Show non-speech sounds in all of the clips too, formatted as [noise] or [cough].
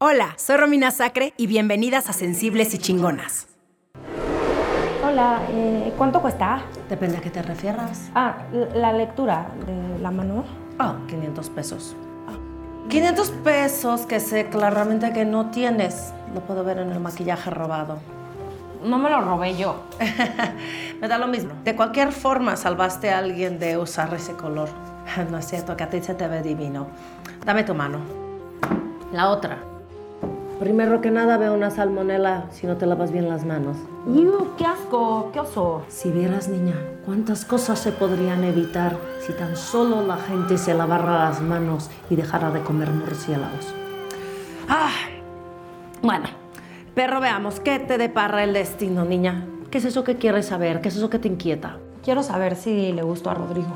Hola, soy Romina Sacre y bienvenidas a Sensibles y Chingonas. Hola, eh, ¿cuánto cuesta? Depende a qué te refieras. Ah, la lectura de la mano. Ah, 500 pesos. 500 pesos que sé claramente que no tienes. Lo puedo ver en el maquillaje robado. No me lo robé yo. [laughs] me da lo mismo. De cualquier forma, salvaste a alguien de usar ese color. [laughs] No es cierto que a ti se te ve divino. Dame tu mano. La otra. Primero que nada veo una salmonela si no te lavas bien las manos. ¡Yu! ¡Qué asco! ¡Qué oso! Si vieras, niña, cuántas cosas se podrían evitar si tan solo la gente se lavara las manos y dejara de comer murciélagos. Ah, bueno, pero veamos, ¿qué te depara el destino, niña? ¿Qué es eso que quieres saber? ¿Qué es eso que te inquieta? Quiero saber si le gustó a Rodrigo.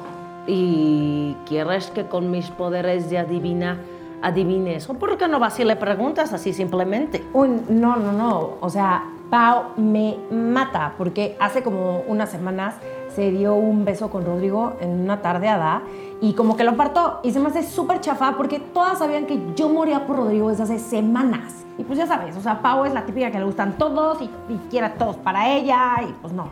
¿Y quieres que con mis poderes de adivina adivine eso. ¿Por qué no vas y le preguntas así simplemente? Uy, no, no, no. O sea, Pau me mata porque hace como unas semanas se dio un beso con Rodrigo en una tardeada y como que lo apartó y se me hace súper chafa porque todas sabían que yo moría por Rodrigo desde hace semanas. Y pues ya sabes, o sea, Pau es la típica que le gustan todos y, y quiere a todos para ella y pues no.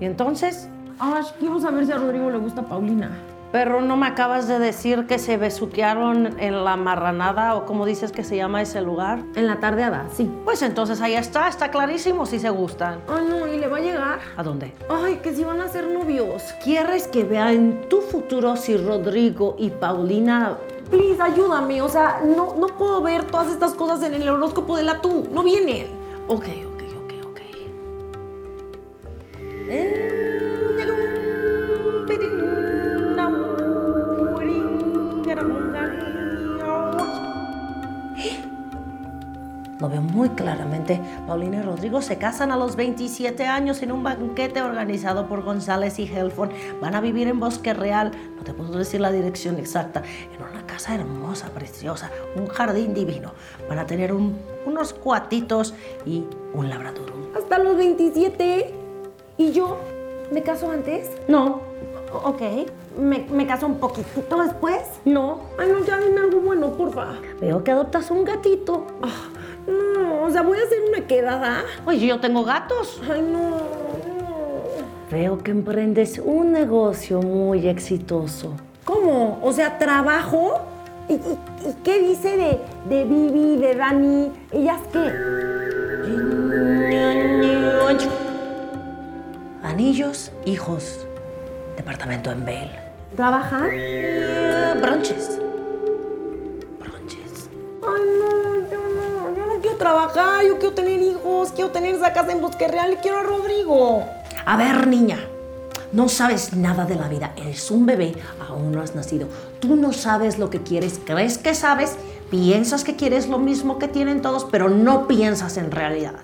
¿Y entonces? Ay, quiero saber si a Rodrigo le gusta Paulina. Pero no me acabas de decir que se besuquearon en la marranada o como dices que se llama ese lugar. En la tardeada, sí. Pues entonces ahí está, está clarísimo si se gustan. Ay, no, ¿y le va a llegar? ¿A dónde? Ay, que si van a ser novios. ¿Quieres que vea en tu futuro si Rodrigo y Paulina... Please, ayúdame. O sea, no, no puedo ver todas estas cosas en el horóscopo de la tú. No viene. Ok. Muy claramente. Paulina y Rodrigo se casan a los 27 años en un banquete organizado por González y Helfon. Van a vivir en Bosque Real, no te puedo decir la dirección exacta, en una casa hermosa, preciosa, un jardín divino. Van a tener unos cuatitos y un labrador. Hasta los 27. ¿Y yo? ¿Me caso antes? No. Ok. ¿Me, me caso un poquitito después? No. Ay, no, ya dime algo bueno, porfa. Veo que adoptas un gatito. Ah. No, o sea, voy a hacer una quedada. Oye, yo tengo gatos. Ay, no, Veo que emprendes un negocio muy exitoso. ¿Cómo? O sea, trabajo. ¿Y, qué dice de, de Vivi, de Dani? ¿Ellas qué? Anillos, hijos. Departamento en Bale. ¿Trabajan? bronches. Trabajar, yo quiero tener hijos, quiero tener esa casa en Bosque Real y quiero a Rodrigo. A ver, niña, no sabes nada de la vida. Eres un bebé, aún no has nacido. Tú no sabes lo que quieres, crees que sabes, piensas que quieres lo mismo que tienen todos, pero no piensas en realidad.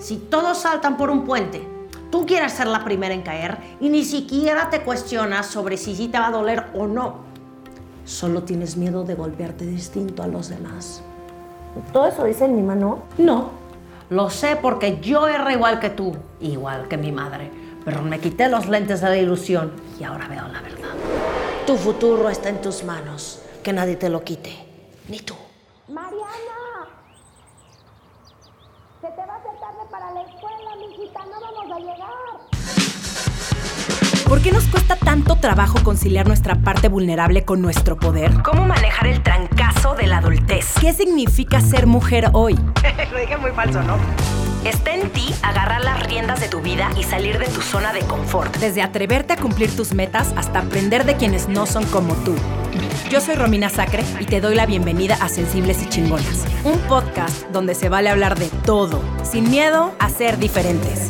Si todos saltan por un puente, tú quieres ser la primera en caer y ni siquiera te cuestionas sobre si sí te va a doler o no. Solo tienes miedo de golpearte distinto a los demás. ¿Todo eso dice mi mano? No. Lo sé porque yo era igual que tú, igual que mi madre. Pero me quité los lentes de la ilusión y ahora veo la verdad. Tu futuro está en tus manos. Que nadie te lo quite. Ni tú. Mariana. ¿Por qué nos cuesta tanto trabajo conciliar nuestra parte vulnerable con nuestro poder? ¿Cómo manejar el trancazo de la adultez? ¿Qué significa ser mujer hoy? [laughs] Lo dije muy falso, ¿no? Está en ti agarrar las riendas de tu vida y salir de tu zona de confort. Desde atreverte a cumplir tus metas hasta aprender de quienes no son como tú. Yo soy Romina Sacre y te doy la bienvenida a Sensibles y Chingonas, un podcast donde se vale hablar de todo, sin miedo a ser diferentes.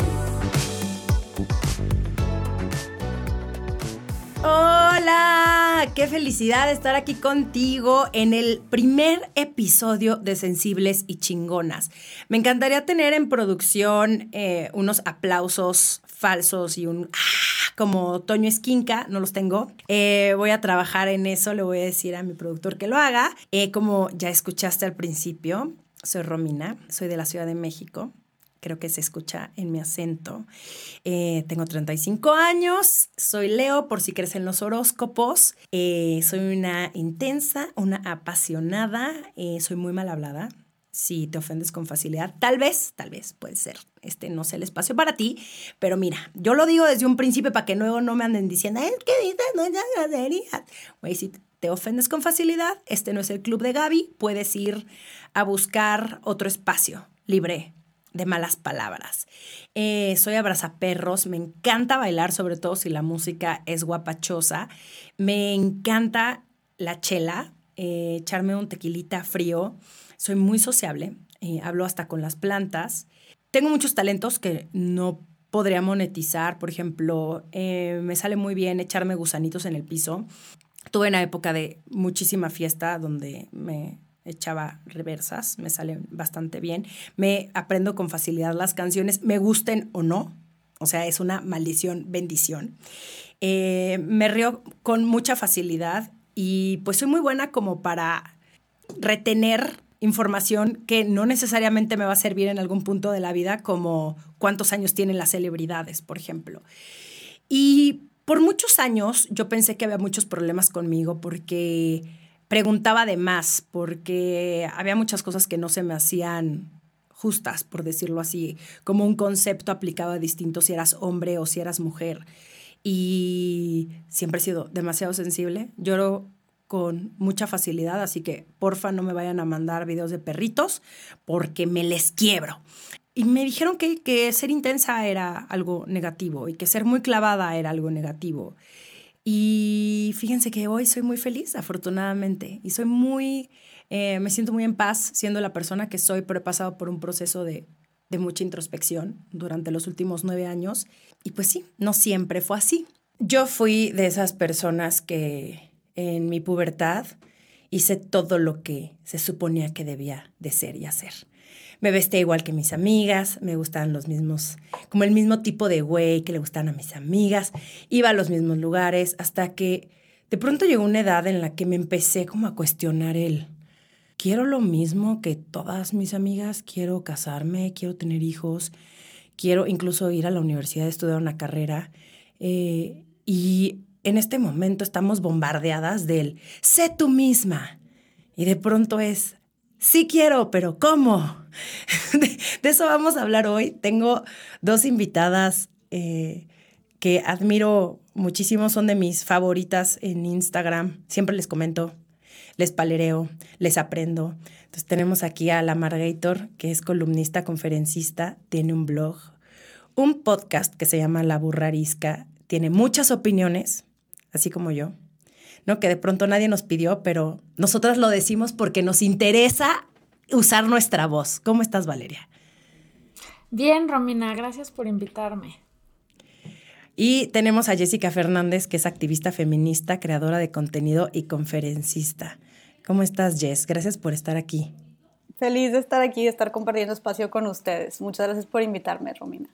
Hola, qué felicidad estar aquí contigo en el primer episodio de Sensibles y Chingonas. Me encantaría tener en producción eh, unos aplausos falsos y un ah, como Toño Esquinca, no los tengo. Eh, voy a trabajar en eso, le voy a decir a mi productor que lo haga. Eh, como ya escuchaste al principio, soy Romina, soy de la Ciudad de México creo que se escucha en mi acento. Eh, tengo 35 años, soy Leo, por si crees en los horóscopos. Eh, soy una intensa, una apasionada, eh, soy muy mal hablada. si te ofendes con facilidad. Tal vez, tal vez puede ser, este no sea el espacio para ti, pero mira, yo lo digo desde un principio para que luego no me anden diciendo, es que dices, no ya groserías. Güey, si te ofendes con facilidad, este no es el club de Gaby, puedes ir a buscar otro espacio libre de malas palabras. Eh, soy abrazaperros, me encanta bailar, sobre todo si la música es guapachosa. Me encanta la chela, eh, echarme un tequilita frío. Soy muy sociable, eh, hablo hasta con las plantas. Tengo muchos talentos que no podría monetizar. Por ejemplo, me sale muy bien echarme gusanitos en el piso. Tuve una época de muchísima fiesta donde me echaba reversas, me salen bastante bien. Me aprendo con facilidad las canciones, me gusten o no. O sea, es una maldición, bendición. Eh, me río con mucha facilidad y pues soy muy buena como para retener información que no necesariamente me va a servir en algún punto de la vida, como cuántos años tienen las celebridades, por ejemplo. Y por muchos años yo pensé que había muchos problemas conmigo porque preguntaba de más porque había muchas cosas que no se me hacían justas, por decirlo así, como un concepto aplicado a distinto si eras hombre o si eras mujer. Y siempre he sido demasiado sensible. Lloro con mucha facilidad, así que porfa no me vayan a mandar videos de perritos porque me les quiebro. Y me dijeron que, que ser intensa era algo negativo y que ser muy clavada era algo negativo. Y fíjense que hoy soy muy feliz, afortunadamente, y soy muy, eh, me siento muy en paz siendo la persona que soy, pero he pasado por un proceso de, de mucha introspección durante los últimos nueve años. Y pues sí, no siempre fue así. Yo fui de esas personas que en mi pubertad hice todo lo que se suponía que debía de ser y hacer me vestía igual que mis amigas, me gustaban los mismos, como el mismo tipo de güey que le gustaban a mis amigas, iba a los mismos lugares, hasta que de pronto llegó una edad en la que me empecé como a cuestionar el, quiero lo mismo que todas mis amigas, quiero casarme, quiero tener hijos, quiero incluso ir a la universidad a estudiar una carrera. Eh, y en este momento estamos bombardeadas del, sé tú misma. Y de pronto es, sí quiero, pero ¿cómo? [laughs] De, eso vamos a hablar hoy. Tengo dos invitadas eh, que admiro muchísimo, son de mis favoritas en Instagram. Siempre les comento, les palereo, les aprendo. Entonces tenemos aquí a la Margator, que es columnista, conferencista, tiene un blog, un podcast que se llama La Burrarisca, tiene muchas opiniones, así como yo. ¿No? Que de pronto nadie nos pidió, pero nosotras lo decimos porque nos interesa usar nuestra voz. ¿Cómo estás, Valeria? Bien, Romina, gracias por invitarme. Y tenemos a Jessica Fernández, que es activista feminista, creadora de contenido y conferencista. ¿Cómo estás, Jess? Gracias por estar aquí. Feliz de estar aquí, de estar compartiendo espacio con ustedes. Muchas gracias por invitarme, Romina.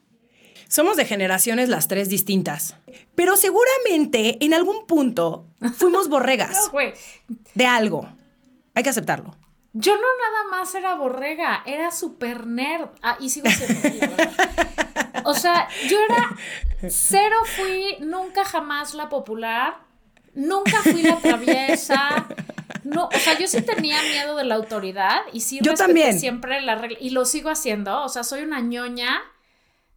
Somos de generaciones las tres distintas, pero seguramente en algún punto fuimos borregas [laughs] de algo. Hay que aceptarlo. Yo no nada más era borrega, era super nerd. Ah, y sigo siendo. o sea, yo era cero fui, nunca jamás la popular, nunca fui la traviesa. No, o sea, yo sí tenía miedo de la autoridad y sí yo también. siempre la regla y lo sigo haciendo, o sea, soy una ñoña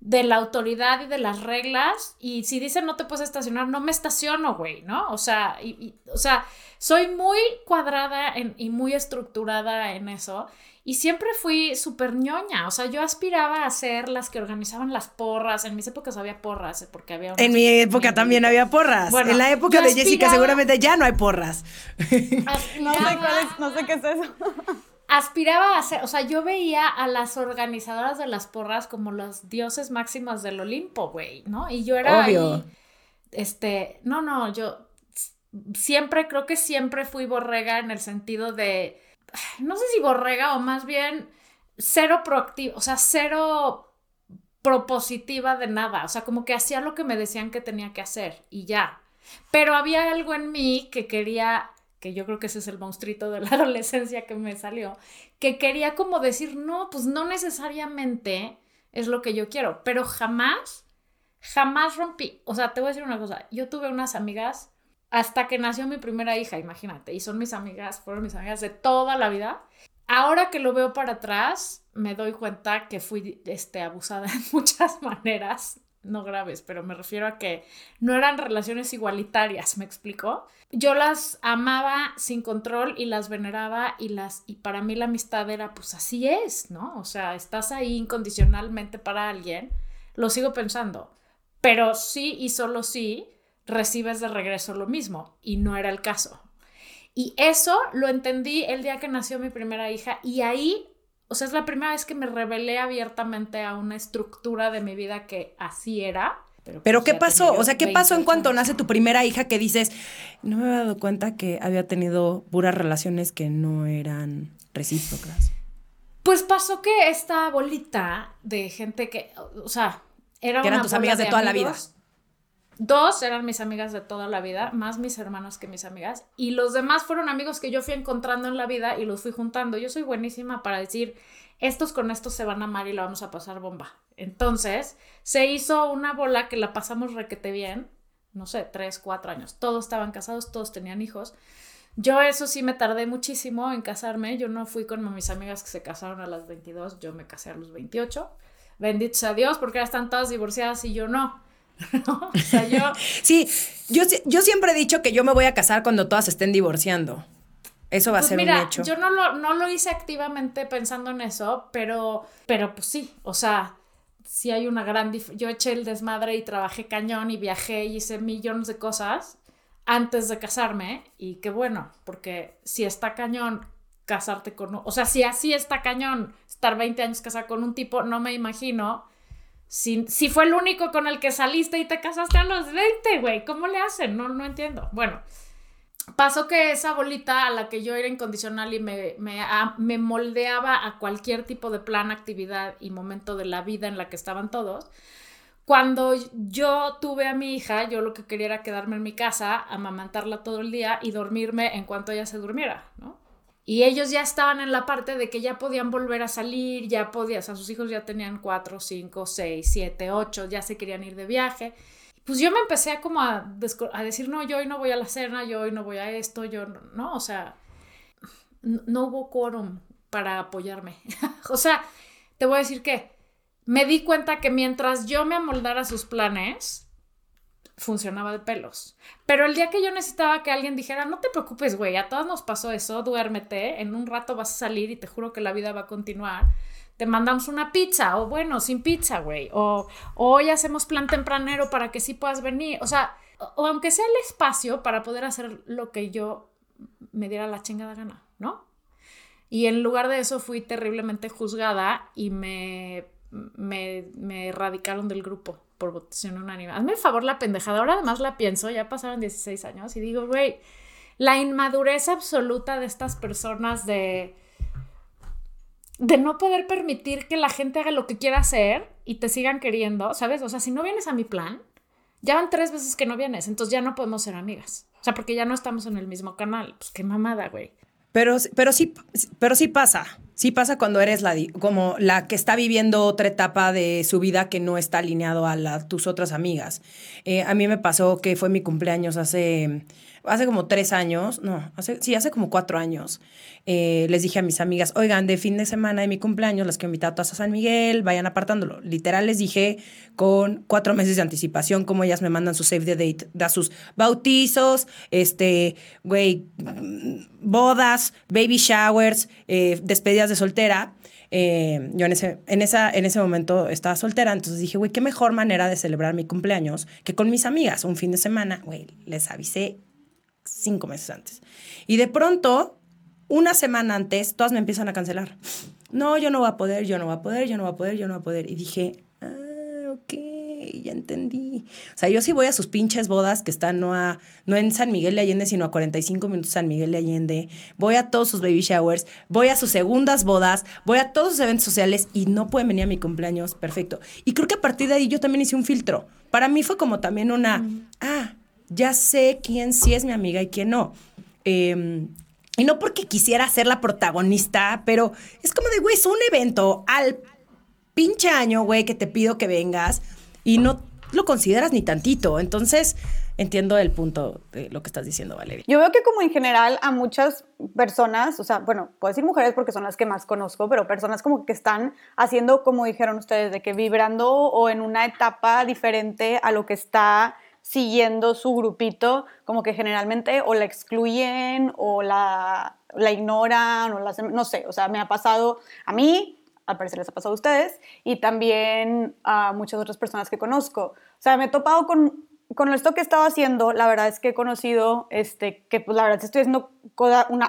de la autoridad y de las reglas y si dicen no te puedes estacionar, no me estaciono, güey, ¿no? O sea, y, o sea, soy muy cuadrada y muy estructurada en eso y siempre fui súper ñoña, o sea, yo aspiraba a ser las que organizaban las porras, en mis épocas había porras, porque había... En mi época también había porras, bueno, en la época de Jessica seguramente ya no hay porras. [laughs] no, sé no sé qué es eso [laughs] aspiraba a ser, o sea, yo veía a las organizadoras de las porras como los dioses máximos del Olimpo, güey, ¿no? Y yo era Obvio. este, no, no, yo siempre, creo que siempre fui borrega en el sentido de, no sé si borrega o más bien cero proactiva, o sea, cero propositiva de nada, o sea, como que hacía lo que me decían que tenía que hacer y ya. Pero había algo en mí que quería yo creo que ese es el monstruito de la [laughs] adolescencia que me salió, que quería como decir, no, pues no necesariamente es lo que yo quiero, pero jamás, jamás rompí, o sea, te voy a decir una cosa, yo tuve unas amigas hasta que nació mi primera hija, imagínate, y son mis amigas, fueron mis amigas de toda la vida, ahora que lo veo para atrás, me doy cuenta que fui este, abusada [laughs] en muchas maneras, no graves, pero me refiero a que no eran relaciones igualitarias, ¿me explico? Yo las amaba sin control y las veneraba y las y para mí la amistad era pues así es, ¿no? O sea, estás ahí incondicionalmente para alguien, lo sigo pensando, pero sí y solo sí recibes de regreso lo mismo y no era el caso. Y eso lo entendí el día que nació mi primera hija y ahí, o sea, es la primera vez que me revelé abiertamente a una estructura de mi vida que así era. Pero, pues, ¿qué pasó? O sea, ¿qué pasó en cuanto nace tu primera hija que dices, no me había dado cuenta que había tenido puras relaciones que no eran recíprocas? Pues pasó que esta bolita de gente que, o sea, era que eran tus amigas de, toda la vida. Dos eran mis amigas de toda la vida, más mis hermanos que mis amigas, y los demás fueron amigos que yo fui encontrando en la vida y los fui juntando. Yo soy buenísima para decir, estos con estos se van a amar y la vamos a pasar bomba. Entonces, se hizo una bola que la pasamos requete bien, no sé, tres, cuatro años. Todos estaban casados, todos tenían hijos. Yo eso sí me tardé muchísimo en casarme. Yo no fui con mis amigas que se casaron a las 22, yo me casé a los 28. Bendito sea Dios, porque ahora están todas divorciadas y yo no. [laughs] O sea, yo... [laughs] sí, yo, yo siempre he dicho que yo me voy a casar cuando todas estén divorciando. Eso va a pues ser un hecho. Yo no lo, no lo hice activamente pensando en eso, pero, pero pues sí, o sea, sí hay una gran Yo eché el desmadre y trabajé cañón y viajé y hice millones de cosas antes de casarme y qué bueno, porque si está cañón casarte con... O sea, si así está cañón estar 20 años casada con un tipo, no me imagino si, fue el único con el que saliste y te casaste a los 20, güey, ¿cómo le hacen? No, no entiendo. Bueno, pasó que esa bolita a la que yo era incondicional y me, me, me, moldeaba a cualquier tipo de plan, actividad y momento de la vida en la que estaban todos. Cuando yo tuve a mi hija, yo lo que quería era quedarme en mi casa, amamantarla todo el día y dormirme en cuanto ella se durmiera, ¿no? Y ellos ya estaban en la parte de que ya podían volver a salir, ya podían, o sea, sus hijos ya tenían cuatro, cinco, seis, siete, ocho, ya se querían ir de viaje. Pues yo me empecé a como a, decir, no, yo hoy no voy a la cena, yo hoy no voy a esto, yo no, o sea, no hubo quórum para apoyarme. [laughs] o sea, te voy a decir que me di cuenta que mientras yo me amoldara sus planes, funcionaba de pelos. Pero el día que yo necesitaba que alguien dijera, no te preocupes, güey, a todos nos pasó eso, duérmete, en un rato vas a salir y te juro que la vida va a continuar. Te mandamos una pizza, o bueno, sin pizza, güey. O, hoy hacemos plan tempranero para que sí puedas venir. O sea, o, aunque sea el espacio para poder hacer lo que yo me diera la chingada gana, ¿no? Y en lugar de eso fui terriblemente juzgada y me, me, me erradicaron del grupo por votación unánime. Hazme el favor la pendejada. Ahora además la pienso, ya pasaron 16 años y digo, güey, la inmadurez absoluta de estas personas de de no poder permitir que la gente haga lo que quiera hacer y te sigan queriendo, ¿sabes? O sea, si no vienes a mi plan, ya van tres veces que no vienes, entonces ya no podemos ser amigas. O sea, porque ya no estamos en el mismo canal. Pues qué mamada, güey. Pero, pero, sí, pero sí pasa. Sí pasa cuando eres la, como la que está viviendo otra etapa de su vida que no está alineado a la, tus otras amigas. Eh, a mí me pasó que fue mi cumpleaños hace hace como tres años, no, hace, sí, hace como cuatro años, eh, les dije a mis amigas, oigan, de fin de semana de mi cumpleaños, las que invitado a San Miguel, vayan apartándolo. Literal les dije con cuatro meses de anticipación cómo ellas me mandan su save the date, da sus bautizos, este, güey, bodas, baby showers, eh, despedidas de soltera. Eh, yo en ese, en, esa, en ese momento estaba soltera, entonces dije, güey, qué mejor manera de celebrar mi cumpleaños que con mis amigas, un fin de semana, güey, les avisé cinco meses antes. Y de pronto, una semana antes, todas me empiezan a cancelar. No, yo no voy a poder, yo no voy a poder, yo no voy a poder, yo no voy a poder. Y dije, ah, ok, ya entendí. O sea, yo sí voy a sus pinches bodas que están no, a, no en San Miguel de Allende, sino a 45 minutos San Miguel de Allende. Voy a todos sus baby showers, voy a sus segundas bodas, voy a todos sus eventos sociales y no pueden venir a mi cumpleaños. Perfecto. Y creo que a partir de ahí yo también hice un filtro. Para mí fue como también una, ah, ya sé quién sí es mi amiga y quién no. Em, y no porque quisiera ser la protagonista, pero es como de, güey, es un evento al pinche año, güey, que te pido que vengas y no lo consideras ni tantito. Entonces, entiendo el punto de lo que estás diciendo, Valeria. Yo veo que como en general a muchas personas, o sea, bueno, puedo decir mujeres porque son las que más conozco, pero personas como que están haciendo, como dijeron ustedes, de que vibrando o en una etapa diferente a lo que está siguiendo su grupito, como que generalmente o la excluyen o la, la ignoran o la, no sé, o sea, me ha pasado a mí, al parecer les ha pasado a ustedes, y también a muchas otras personas que conozco. O sea, me he topado con, con esto que he estado haciendo, la verdad es que he conocido este, que pues la verdad estoy haciendo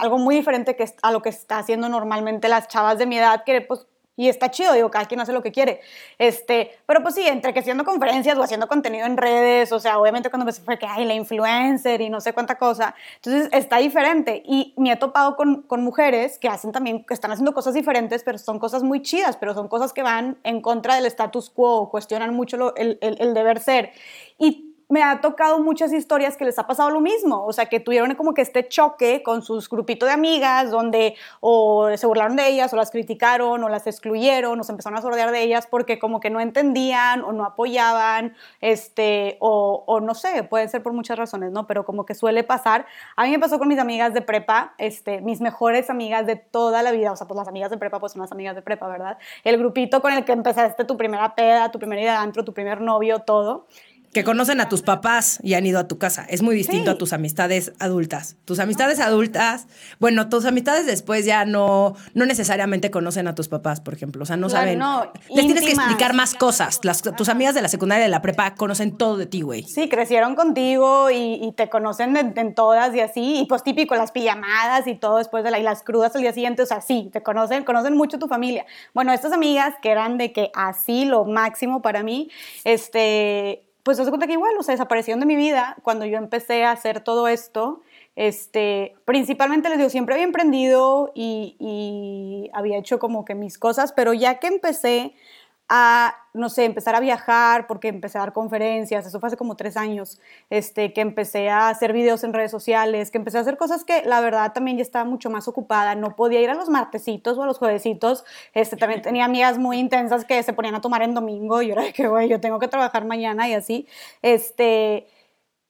algo muy diferente que a lo que está haciendo normalmente las chavas de mi edad, que pues y está chido, digo, cada quien hace lo que quiere. Este, pero pues sí, entre que haciendo conferencias o haciendo contenido en redes, o sea, obviamente cuando me fue que hay la influencer y no sé cuánta cosa, entonces está diferente. Y me he topado con, con, mujeres que hacen también, que están haciendo cosas diferentes, pero son cosas muy chidas, pero son cosas que van en contra del status quo, cuestionan mucho lo, el, el, el deber ser. Y me ha tocado muchas historias que les ha pasado lo mismo, o sea, que tuvieron como que este choque con sus grupitos de amigas, donde o se burlaron de ellas, o las criticaron, o las excluyeron, o se empezaron a sordear de ellas porque como que no entendían, o no apoyaban, este, o, no sé, puede ser por muchas razones, ¿no? Pero como que suele pasar. A mí me pasó con mis amigas de prepa, este, mis mejores amigas de toda la vida, o sea, pues las amigas de prepa, pues son las amigas de prepa, ¿verdad? El grupito con el que empezaste tu primera peda, tu primera ida de tu primer novio, todo que conocen a tus papás y han ido a tu casa. Es muy distinto a tus amistades adultas. Tus amistades adultas, bueno, tus amistades después ya no, no necesariamente conocen a tus papás, por ejemplo. O sea, no saben. No, les tienes que explicar más cosas. Las, tus amigas de la secundaria y de la prepa conocen todo de ti, güey. Sí, crecieron contigo y, te conocen en, todas y así. Y pues típico, las pijamadas y todo después de la, y las crudas al día siguiente. O sea, sí, te conocen, conocen mucho tu familia. Bueno, estas amigas que eran de que así lo máximo para mí, este pues se cuenta que igual, o sea, desaparecieron de mi vida cuando yo empecé a hacer todo esto. Este, principalmente les digo, siempre había emprendido y, y había hecho como que mis cosas, pero ya que empecé a, no sé, empezar a viajar, porque empecé a dar conferencias, eso fue hace como tres años, este, que empecé a hacer videos en redes sociales, que empecé a hacer cosas que la verdad también ya estaba mucho más ocupada, no podía ir a los martesitos o a los juevesitos, este, también tenía amigas muy intensas que se ponían a tomar en domingo y yo era de que, güey, yo tengo que trabajar mañana y así, este,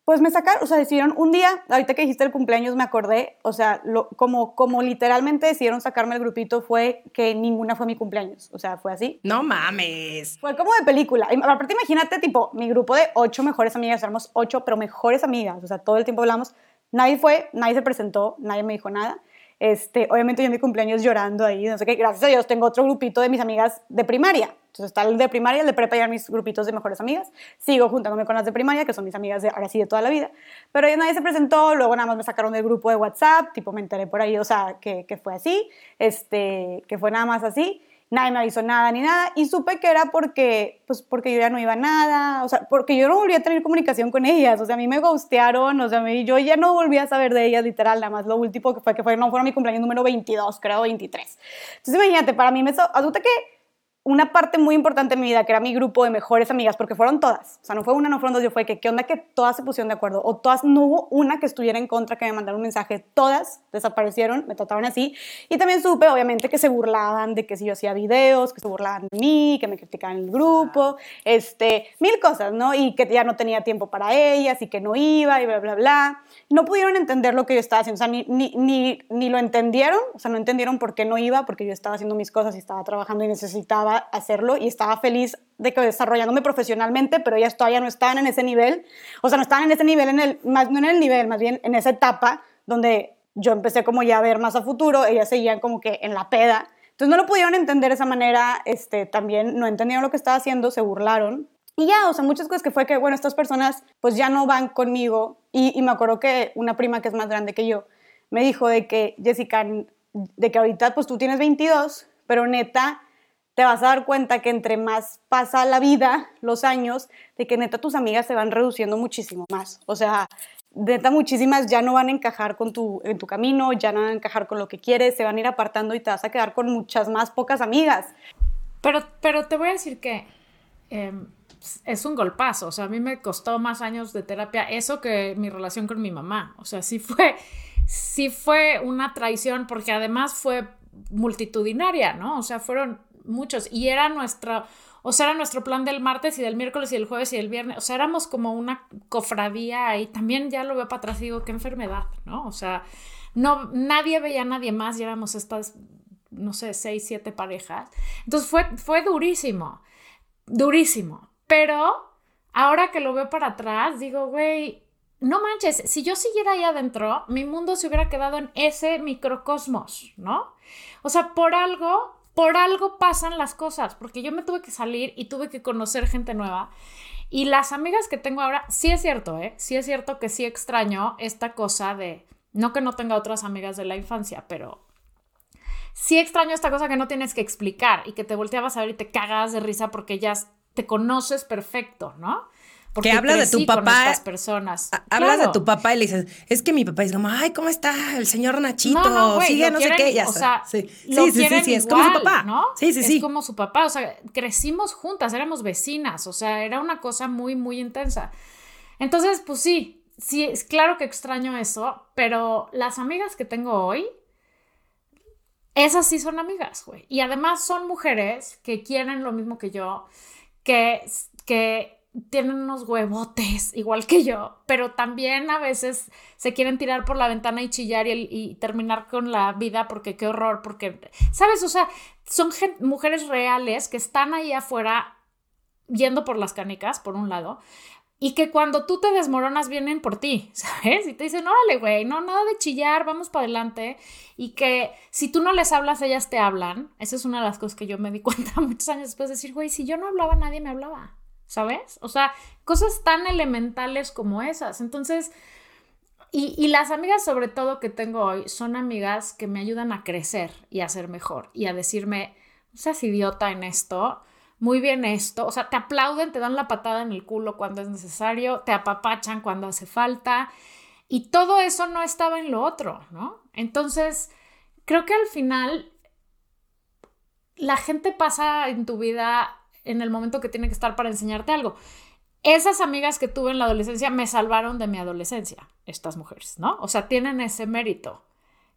pues me sacaron, o sea, decidieron un día, ahorita que dijiste el cumpleaños me acordé, o sea, lo, como, como literalmente decidieron sacarme el grupito fue que ninguna fue mi cumpleaños, o sea, fue así. No mames. Fue como de película. Aparte, imagínate, tipo, mi grupo de ocho mejores amigas, éramos ocho, pero mejores amigas, o sea, todo el tiempo hablamos, nadie fue, nadie se presentó, nadie me dijo nada. Este, obviamente yo en mi cumpleaños llorando ahí, no sé qué, gracias a Dios tengo otro grupito de mis amigas de primaria. Entonces está el de primaria, el de prepa mis grupitos de mejores amigas. Sigo juntándome con las de primaria, que son mis amigas de ahora sí de toda la vida. Pero ya nadie se presentó, luego nada más me sacaron del grupo de WhatsApp, tipo me enteré por ahí, o sea, que, que fue así, este, que fue nada más así nadie me avisó nada ni nada y supe que era porque, pues porque yo ya no iba a nada, o sea, porque yo no volví a tener comunicación con ellas, o sea, a mí me gustearon, o sea, yo ya no volví a saber de ellas literal, nada más lo último que fue que fue, no fueron mi cumpleaños número 22, creo, 23. Entonces imagínate, para mí me, resulta que una parte muy importante de mi vida, que era mi grupo de mejores amigas, porque fueron todas, o sea, no fue una, no fueron dos, yo fue que, ¿qué onda que todas se pusieron de acuerdo? O todas, no hubo una que estuviera en contra, que me mandaron un mensaje, todas desaparecieron, me trataban así, y también supe, obviamente, que se burlaban de que si yo hacía videos, que se burlaban de mí, que me criticaban el grupo, este, mil cosas, ¿no? Y que ya no tenía tiempo para ellas, y que no iba, y bla, bla, bla. No pudieron entender lo que yo estaba haciendo, o sea, ni, ni, ni, ni lo entendieron, o sea, no entendieron por qué no iba, porque yo estaba haciendo mis cosas y estaba trabajando y necesitaba hacerlo y estaba feliz de que desarrollándome profesionalmente, pero ellas todavía no estaban en ese nivel, o sea, no estaban en ese nivel, en el, más, no en el nivel, más bien en esa etapa donde yo empecé como ya a ver más a futuro, ellas seguían como que en la peda, entonces no lo pudieron entender de esa manera, este, también no entendieron lo que estaba haciendo, se burlaron. Y ya, o sea, muchas cosas que fue que, bueno, estas personas pues ya no van conmigo. Y, y me acuerdo que una prima que es más grande que yo me dijo de que, Jessica, de que ahorita pues tú tienes 22, pero neta, te vas a dar cuenta que entre más pasa la vida, los años, de que neta tus amigas se van reduciendo muchísimo más. O sea, neta muchísimas ya no van a encajar con tu, en tu camino, ya no van a encajar con lo que quieres, se van a ir apartando y te vas a quedar con muchas más pocas amigas. Pero, pero te voy a decir que em, es un golpazo. O sea, a mí me costó más años de terapia eso que mi relación con mi mamá. O sea, sí fue, sí fue una traición porque además fue multitudinaria, ¿no? O sea, fueron muchos. Y era nuestro, o sea, era nuestro plan del martes y del miércoles y del jueves y del viernes. O sea, éramos como una cofradía y también ya lo veo para atrás y digo, qué enfermedad, ¿no? O sea, no, nadie veía a nadie más y éramos estas, no sé, seis, siete parejas. Entonces fue, fue durísimo, durísimo. Pero ahora que lo veo para atrás, digo, güey, no manches, si yo siguiera ahí adentro, mi mundo se hubiera quedado en ese microcosmos, ¿no? O sea, por algo, por algo pasan las cosas, porque yo me tuve que salir y tuve que conocer gente nueva. Y las amigas que tengo ahora, sí es cierto, ¿eh? Sí es cierto que sí extraño esta cosa de, no que no tenga otras amigas de la infancia, pero sí extraño esta cosa que no tienes que explicar y que te volteabas a ver y te cagas de risa porque ya te conoces perfecto, ¿no? Que habla de tu papá. personas. Hablas de tu papá y le dices, es que mi papá es como, ay, ¿cómo está el señor Nachito? No, Sigue, no sé qué, ya o sea, sí. sí, sí, sí, es como su papá. ¿no? Sí, sí, sí. Es como su papá, o sea, crecimos juntas, éramos vecinas, o sea, era una cosa muy, muy intensa. Entonces, pues sí, sí, es claro que extraño eso, pero las amigas que tengo hoy, esas sí son amigas, güey. Y además son mujeres que quieren lo mismo que yo, que, que tienen unos huevotes, [laughs] igual que yo, pero también a veces se quieren tirar por la ventana y chillar y, terminar con la vida porque qué horror, porque, ¿sabes? O sea, son mujeres reales que están ahí afuera yendo por las canicas, por un lado, y que cuando tú te desmoronas vienen por ti, [laughs] ¿sabes? Y te dicen, órale, güey, no, nada de chillar, vamos para adelante. Y que si tú no les hablas, ellas te hablan. Esa es una de las cosas que yo me di [laughs] cuenta muchos años después de decir, güey, si yo no hablaba, nadie me hablaba. ¿Sabes? O sea, cosas tan elementales como esas. Entonces, y, las amigas sobre todo que tengo hoy son amigas que me ayudan a crecer y a ser mejor y a decirme, no seas idiota en esto, muy bien esto, o sea, te aplauden, te dan la patada en el culo cuando es necesario, te apapachan cuando hace falta y todo eso no estaba en lo otro, ¿no? Entonces, creo que al final la gente pasa en tu vida en el momento que tiene que estar para enseñarte algo. Esas amigas que tuve en la adolescencia me salvaron de mi adolescencia, estas mujeres, ¿no? O sea, tienen ese mérito.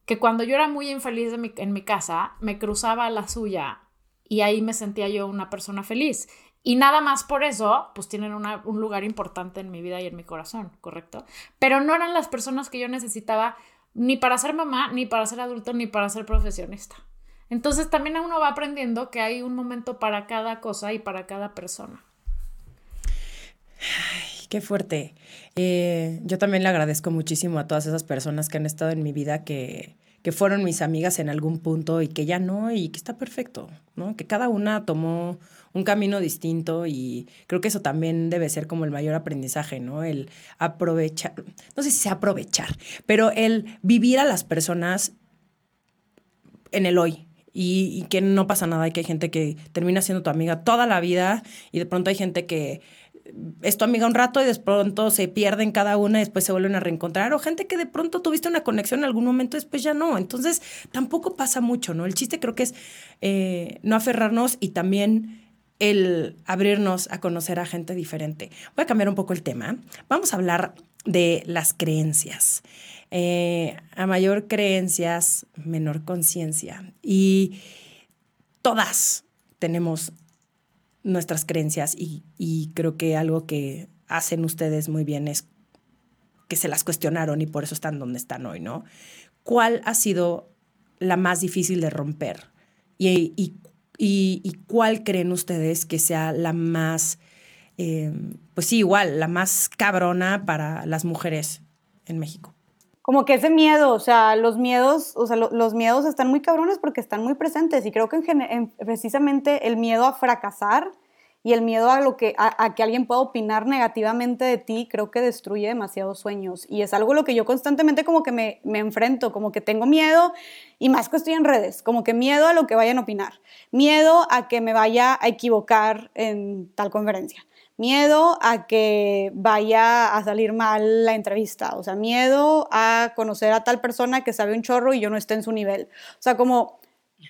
Que cuando yo era muy infeliz en mi casa, me cruzaba la suya y ahí me sentía yo una persona feliz. Y nada más por eso, pues tienen un lugar importante en mi vida y en mi corazón, ¿correcto? Pero no eran las personas que yo necesitaba ni para ser mamá, ni para ser adulto, ni para ser profesionista. Entonces también uno va aprendiendo que hay un momento para cada cosa y para cada persona. Ay, qué fuerte. Eh, yo también le agradezco muchísimo a todas esas personas que han estado en mi vida que, que fueron mis amigas en algún punto y que ya no, y que está perfecto, ¿no? Que cada una tomó un camino distinto y creo que eso también debe ser como el mayor aprendizaje, ¿no? El aprovechar, no sé si sea aprovechar, pero el vivir a las personas en el hoy, y, que no pasa nada y que hay gente que termina siendo tu amiga toda la vida y de pronto hay gente que es tu amiga un rato y de pronto se pierden cada una y después se vuelven a reencontrar o gente que de pronto tuviste una conexión en algún momento después ya no. Entonces tampoco pasa mucho, ¿no? El chiste creo que es eh, no aferrarnos y también el abrirnos a conocer a gente diferente. Voy a cambiar un poco el tema. Vamos a hablar de las creencias. Eh, a mayor creencias, menor conciencia. Y todas tenemos nuestras creencias y, creo que algo que hacen ustedes muy bien es que se las cuestionaron y por eso están donde están hoy, ¿no? ¿Cuál ha sido la más difícil de romper? ¿Y, y, cuál creen ustedes que sea la más, eh, pues sí, igual, la más cabrona para las mujeres en México? como que ese miedo, o sea, los miedos, o sea, los miedos están muy cabrones porque están muy presentes y creo que en, precisamente el miedo a fracasar y el miedo a lo que a, que alguien pueda opinar negativamente de ti creo que destruye demasiados sueños y es algo lo que yo constantemente como que me, me enfrento como que tengo miedo y más que estoy en redes como que miedo a lo que vayan a opinar miedo a que me vaya a equivocar en tal conferencia miedo a que vaya a salir mal la entrevista, o sea, miedo a conocer a tal persona que sabe un chorro y yo no esté en su nivel. O sea, como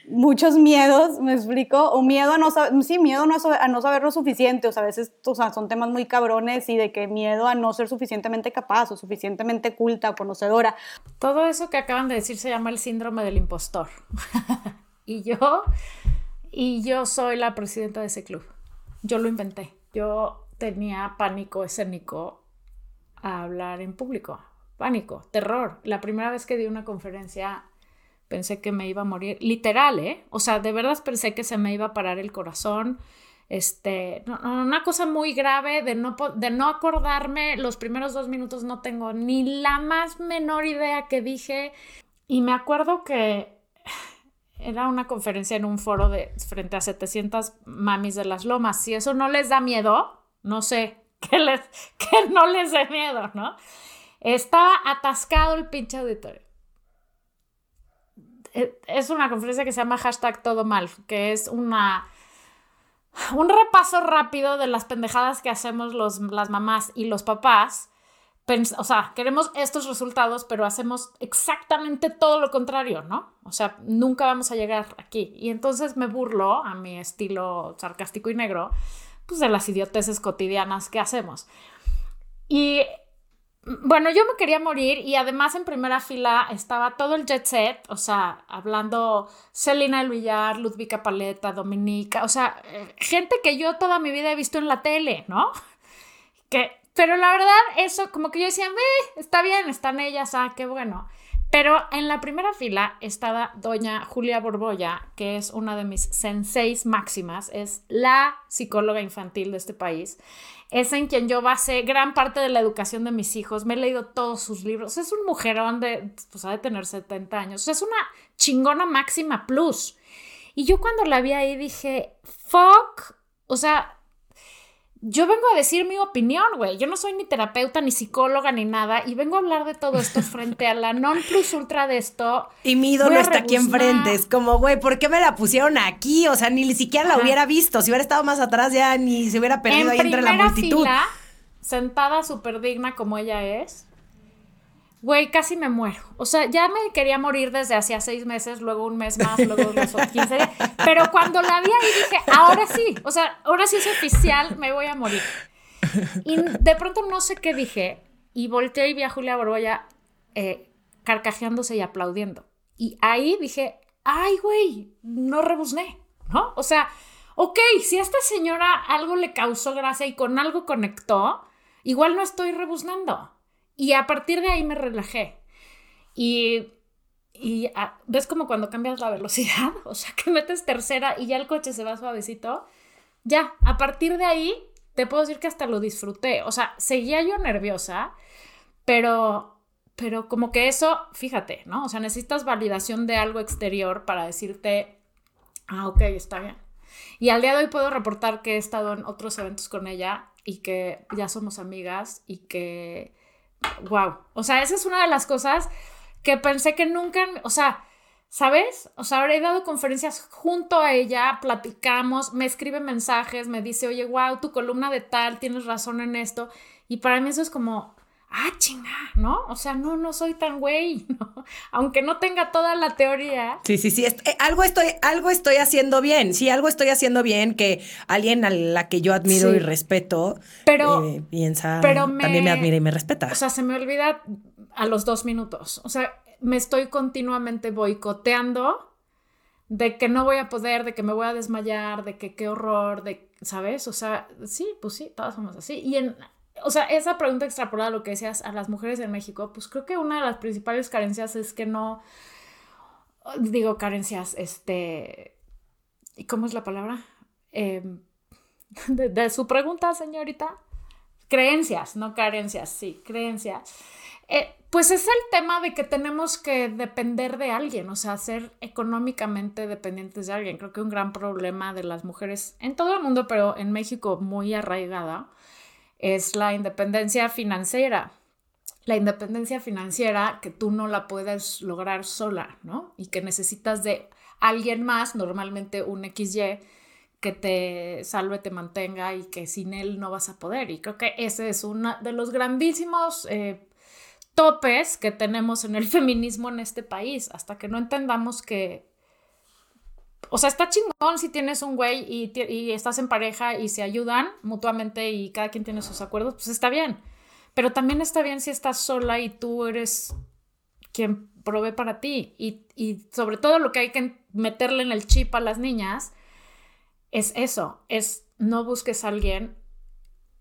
muchos miedos, me explico, o miedo a no saber, sí, miedo a no, saber, lo suficiente, o sea, a veces o sea, son temas muy cabrones y de que miedo a no ser suficientemente capaz o suficientemente culta o conocedora. Todo eso que acaban de decir se llama el síndrome del impostor. [laughs] y yo y yo soy la presidenta de ese club. Yo lo inventé. Yo tenía pánico escénico a hablar en público. Pánico, terror. La primera vez que di una conferencia pensé que me iba a morir. Literal, ¿eh? O sea, de verdad pensé que se me iba a parar el corazón. Este, una cosa muy grave de no, de no acordarme, los primeros dos minutos no tengo ni la más menor idea que dije. Y me acuerdo que era una conferencia en un foro de frente a 700 mamis de las lomas. Si eso no les da miedo, no sé, [laughs] que, les, que no les dé miedo, ¿no? Estaba atascado el pinche auditorio. Eh, es una conferencia que se llama hashtag todo mal, que es una un repaso rápido de las pendejadas que hacemos los, las mamás y los papás. O sea, queremos estos resultados, pero hacemos exactamente todo lo contrario, ¿no? O sea, nunca vamos a llegar aquí. Y entonces me burlo a mi estilo sarcástico y negro, pues de las idioteces cotidianas que hacemos. Y bueno, yo me quería morir y además en primera fila estaba todo el jet set, o sea, hablando Celina El Villar, Ludvika Paleta, Dominica, o sea, eh, gente que yo toda mi vida he visto en la tele, ¿no? [laughs] Que, pero la verdad, eso como que yo decía, está bien, están ellas, ah, qué bueno. Pero en la primera fila estaba doña Julia Borbolla, que es una de mis senseis máximas, es la psicóloga infantil de este país. Es en quien yo basé gran parte de la educación de mis hijos. Me he leído todos sus libros. Es un mujerón de, pues ha de tener 70 años. es una chingona máxima plus. Y yo cuando la vi ahí dije, fuck, o sea, yo vengo a decir mi opinión, güey. Yo no soy ni terapeuta, ni psicóloga, ni nada. Y vengo a hablar de todo esto frente a la non plus ultra de esto. Y mi ídolo está aquí enfrente. Es como, güey, ¿por qué me la pusieron aquí? O sea, ni siquiera la hubiera visto. Si hubiera estado más atrás, ya ni se hubiera perdido ahí entre la multitud. Fila, sentada súper digna como ella es. Güey, casi me muero. O sea, ya me quería morir desde hacía seis meses, luego un mes más, luego unos 15 días. Pero cuando la vi ahí dije, ahora sí. O sea, ahora sí es oficial, me voy a morir. Y de pronto no sé qué dije. Y volteé y vi a Julia Borbolla eh, carcajeándose y aplaudiendo. Y ahí dije, ay, güey, no rebuzné, ¿no? O sea, ok, si a esta señora algo le causó gracia y con algo conectó, igual no estoy rebuznando. Y a partir de ahí me relajé. Y, y ah, ves como cuando cambias la velocidad, [laughs] o sea, que metes tercera y ya el coche se va suavecito. Ya, a partir de ahí te puedo decir que hasta lo disfruté. O sea, seguía yo nerviosa, pero pero como que eso, fíjate, ¿no? O sea, necesitas validación de algo exterior para decirte, ah, ok, está bien. Y al día de hoy puedo reportar que he estado en otros eventos con ella y que ya somos amigas y que wow. O sea, esa es una de las cosas que pensé que nunca, o sea, ¿sabes? O sea, habré dado conferencias junto a ella, platicamos, me escribe mensajes, me dice, oye, wow, tu columna de tal, tienes razón en esto. Y para mí eso es como, ah, chinga, ¿no? O sea, no, no soy tan güey, [laughs] ¿no? Aunque no tenga toda la teoría. Sí, sí, sí, eh, algo, estoy, algo estoy haciendo bien, sí, algo estoy haciendo bien que alguien a la que yo admiro y respeto pero, eh, piensa, pero también me admira y me respeta. O sea, se me olvida a los dos minutos, o sea, me estoy continuamente boicoteando de que no voy a poder, de que me voy a desmayar, de que qué horror, de, ¿sabes? O sea, sí, pues sí, todas somos así. Y en o sea, esa pregunta extrapolada a lo que decías a las mujeres en México, pues creo que una de las principales carencias es que no, digo carencias, este, ¿y cómo es la palabra? Em, [laughs] de, su pregunta, señorita. Creencias, no carencias, sí, creencias. Eh, pues es el tema de que tenemos que depender de alguien, o sea, ser económicamente dependientes de alguien. Creo que un gran problema de las mujeres en todo el mundo, pero en México muy arraigada, es la independencia financiera. La independencia financiera que tú no la puedes lograr sola, ¿no? Y que necesitas de alguien más, normalmente un XY, que te salve, te mantenga y que sin él no vas a poder. Y creo que ese es uno de los grandísimos eh, topes que tenemos en el [laughs] feminismo en este país, hasta que no entendamos que o sea, está chingón si tienes un güey y, estás en pareja y se ayudan mutuamente y cada quien tiene sus acuerdos, pues está bien. Pero también está bien si estás sola y tú eres quien provee para ti. Y, y sobre todo lo que hay que meterle en el chip a las niñas es eso, es no busques a alguien,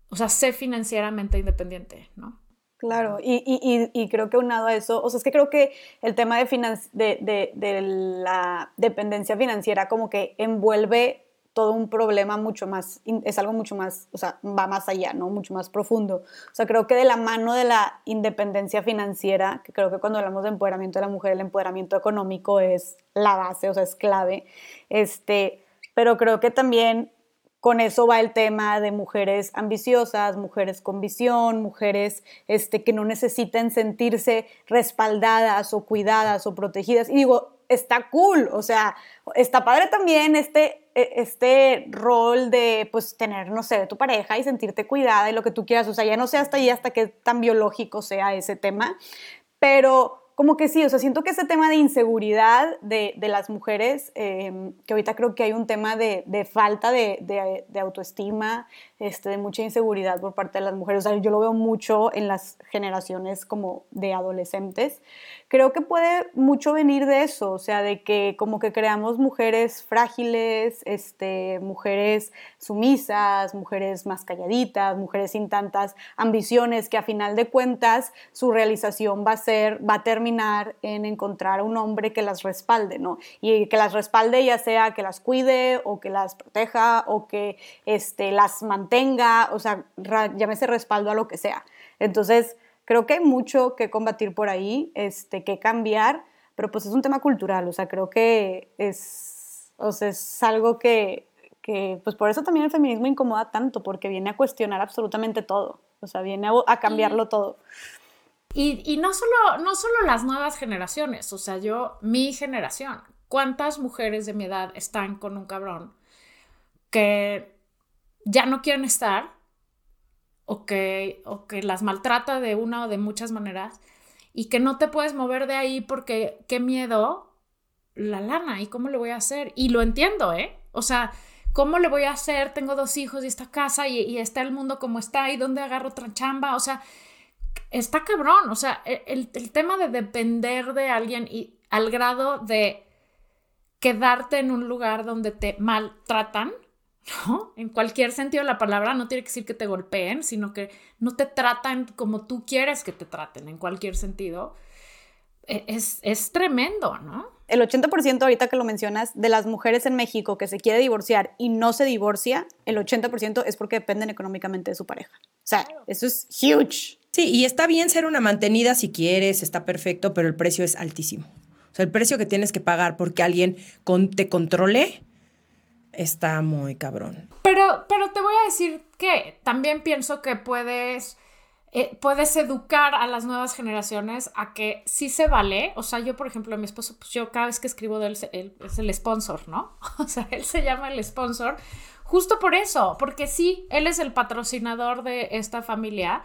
o sea, sé financieramente independiente, ¿no? Claro, y, y, y, creo que unado a eso, o sea, es que creo que el tema de, de, de, de la dependencia financiera como que envuelve todo un problema mucho más, es algo mucho más, o sea, va más allá, ¿no? Mucho más profundo. O sea, creo que de la mano de la independencia financiera, que creo que cuando hablamos de empoderamiento de la mujer, el empoderamiento económico es la base, o sea, es clave, este, pero creo que también con eso va el tema de mujeres ambiciosas, mujeres con visión, mujeres este, que no necesiten sentirse respaldadas o cuidadas o protegidas. Y digo, está cool, o sea, está padre también este, e, este rol de, pues, tener, no sé, tu pareja y sentirte cuidada y lo que tú quieras, o sea, ya no sé hasta ahí, hasta qué tan biológico sea ese tema, pero como que sí, o sea, siento que ese tema de inseguridad de, de las mujeres, em, que ahorita creo que hay un tema de, de falta de, de, autoestima, este, de mucha inseguridad por parte de las mujeres, o sea, yo lo veo mucho en las generaciones como de adolescentes, creo que puede mucho venir de eso, o sea, de que como que creamos mujeres frágiles, este, mujeres sumisas, mujeres más calladitas, mujeres sin tantas ambiciones, que a final de cuentas su realización va a ser, va a terminar en encontrar un hombre que las respalde, ¿no? Y que las respalde ya sea que las cuide o que las proteja o que este, las mantenga, o sea, llámese respaldo a lo que sea. Entonces, creo que hay mucho que combatir por ahí, este, que cambiar, pero pues es un tema cultural, o sea, creo que es, o sea, es algo que, que, pues por eso también el feminismo incomoda tanto, porque viene a cuestionar absolutamente todo, o sea, viene a, cambiarlo todo. Y, y, no, solo, no solo las nuevas generaciones, o sea, yo, mi generación, ¿cuántas mujeres de mi edad están con un cabrón que ya no quieren estar o que, o que las maltrata de una o de muchas maneras y que no te puedes mover de ahí porque qué miedo la lana y cómo le voy a hacer. Y lo entiendo, ¿eh? O sea, ¿cómo le voy a hacer? Tengo dos hijos y esta casa y, está el mundo como está y dónde agarro otra chamba. O sea, está cabrón. O sea, e, el, el tema de depender de alguien y al grado de quedarte en un lugar donde te maltratan ¿no? En cualquier sentido de la palabra, no tiene que decir que te golpeen, sino que no te tratan como tú quieres que te traten, en cualquier sentido. E, es, es tremendo, ¿no? El 80% ahorita que lo mencionas de las mujeres en México que se quiere divorciar y no se divorcia, el 80% es porque dependen económicamente de su pareja. O sea, eso es huge. Sí, y está bien ser una mantenida si quieres, está perfecto, pero el precio es altísimo. O sea, el precio que tienes que pagar porque alguien te controle está muy cabrón. Pero, pero te voy a decir que también pienso que puedes, eh, puedes educar a las nuevas generaciones a que sí se vale. O sea, yo, por ejemplo, mi esposo, pues yo cada vez que escribo de él, es el sponsor, ¿no? [laughs] O sea, él se llama el sponsor justo por eso, porque sí, él es el patrocinador de esta familia.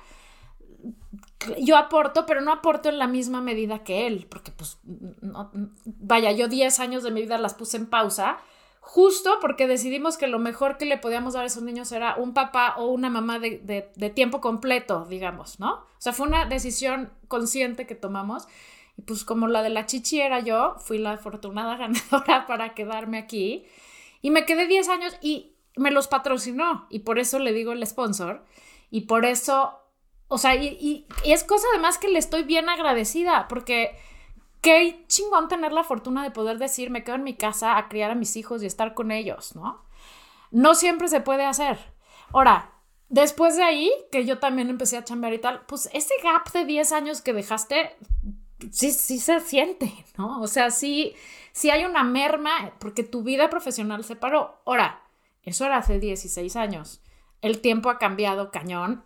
Yo aporto, pero no aporto en la misma medida que él, porque pues, vaya, yo 10 años de mi vida las puse en pausa justo porque decidimos que lo mejor que le podíamos dar a esos niños era un papá o una mamá de, tiempo completo, digamos, ¿no? O sea, fue una decisión consciente que tomamos. Y pues como la de la chichi era yo, fui la afortunada [laughs] ganadora para quedarme aquí. Y me quedé 10 años y me los patrocinó. Y por eso le digo el sponsor. Y por eso, o sea, y, y es cosa además que le estoy bien agradecida porque qué chingón tener la fortuna de poder decir, me quedo en mi casa a criar a mis hijos y estar con ellos, ¿no? No siempre se puede hacer. Ahora, después de ahí, que yo también empecé a chambear y tal, pues ese gap de 10 años que dejaste, sí, sí se siente, ¿no? O sea, sí, sí hay una merma porque tu vida profesional se paró. Ahora, eso era hace 16 años. El tiempo ha cambiado cañón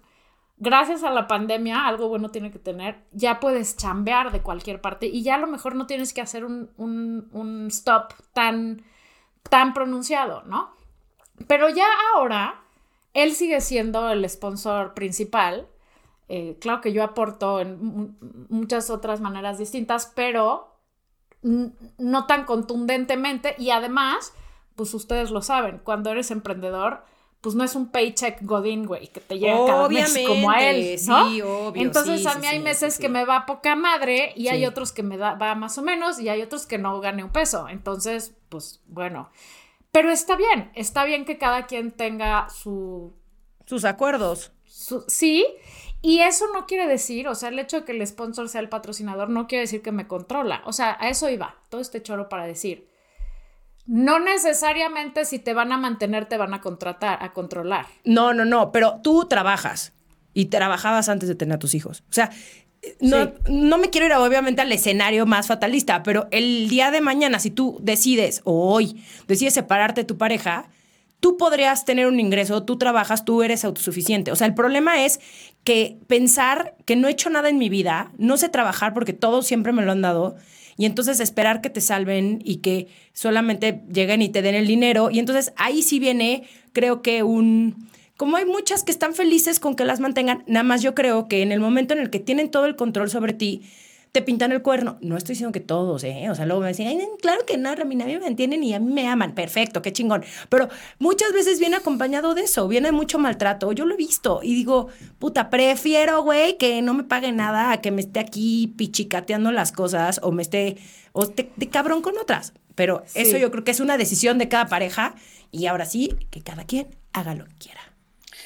gracias a la pandemia, algo bueno tiene que tener, ya puedes chambear de cualquier parte y ya a lo mejor no tienes que hacer un, stop tan, tan pronunciado, ¿no? Pero ya ahora, él sigue siendo el sponsor principal. Eh, claro que yo aporto en muchas otras maneras distintas, pero no tan contundentemente y además, pues ustedes lo saben, cuando eres emprendedor, pues no es un paycheck godín, güey, que te llega cada mes como a él, ¿no? Sí, obvio, Entonces a mí hay meses que me va poca madre y hay otros que me da, va más o menos y hay otros que no gane un peso. Entonces, pues bueno, Pero está bien, está bien que cada quien tenga su... Sus acuerdos. sí, y eso no quiere decir, o sea, el hecho de que el sponsor sea el patrocinador no quiere decir que me controla. O sea, a eso iba, todo este choro para decir. No necesariamente si te van a mantener te van a contratar, a controlar. No, no, no, pero tú trabajas y trabajabas antes de tener a tus hijos. O sea, no, no me quiero ir obviamente al escenario más fatalista, pero el día de mañana, si tú decides, o hoy, decides separarte de tu pareja, tú podrías tener un ingreso, tú trabajas, tú eres autosuficiente. O sea, el problema es que pensar que no he hecho nada en mi vida, no sé trabajar porque todo siempre me lo han dado, y entonces esperar que te salven y que solamente lleguen y te den el dinero. Y entonces ahí sí viene, creo que un como hay muchas que están felices con que las mantengan, nada más yo creo que en el momento en el que tienen todo el control sobre ti, te pintan el cuerno. No estoy diciendo que todos, ¿eh? O sea, luego me dicen, claro que no, Ramina, a mí me entienden y a mí me aman. Perfecto, qué chingón. Pero muchas veces viene acompañado de eso, viene mucho maltrato. Yo lo he visto y digo, puta, prefiero, güey, que no me pague nada a que me esté aquí pichicateando las cosas o me esté, o de cabrón con otras. Pero eso yo creo que es una decisión de cada pareja y ahora sí, que cada quien haga lo que quiera.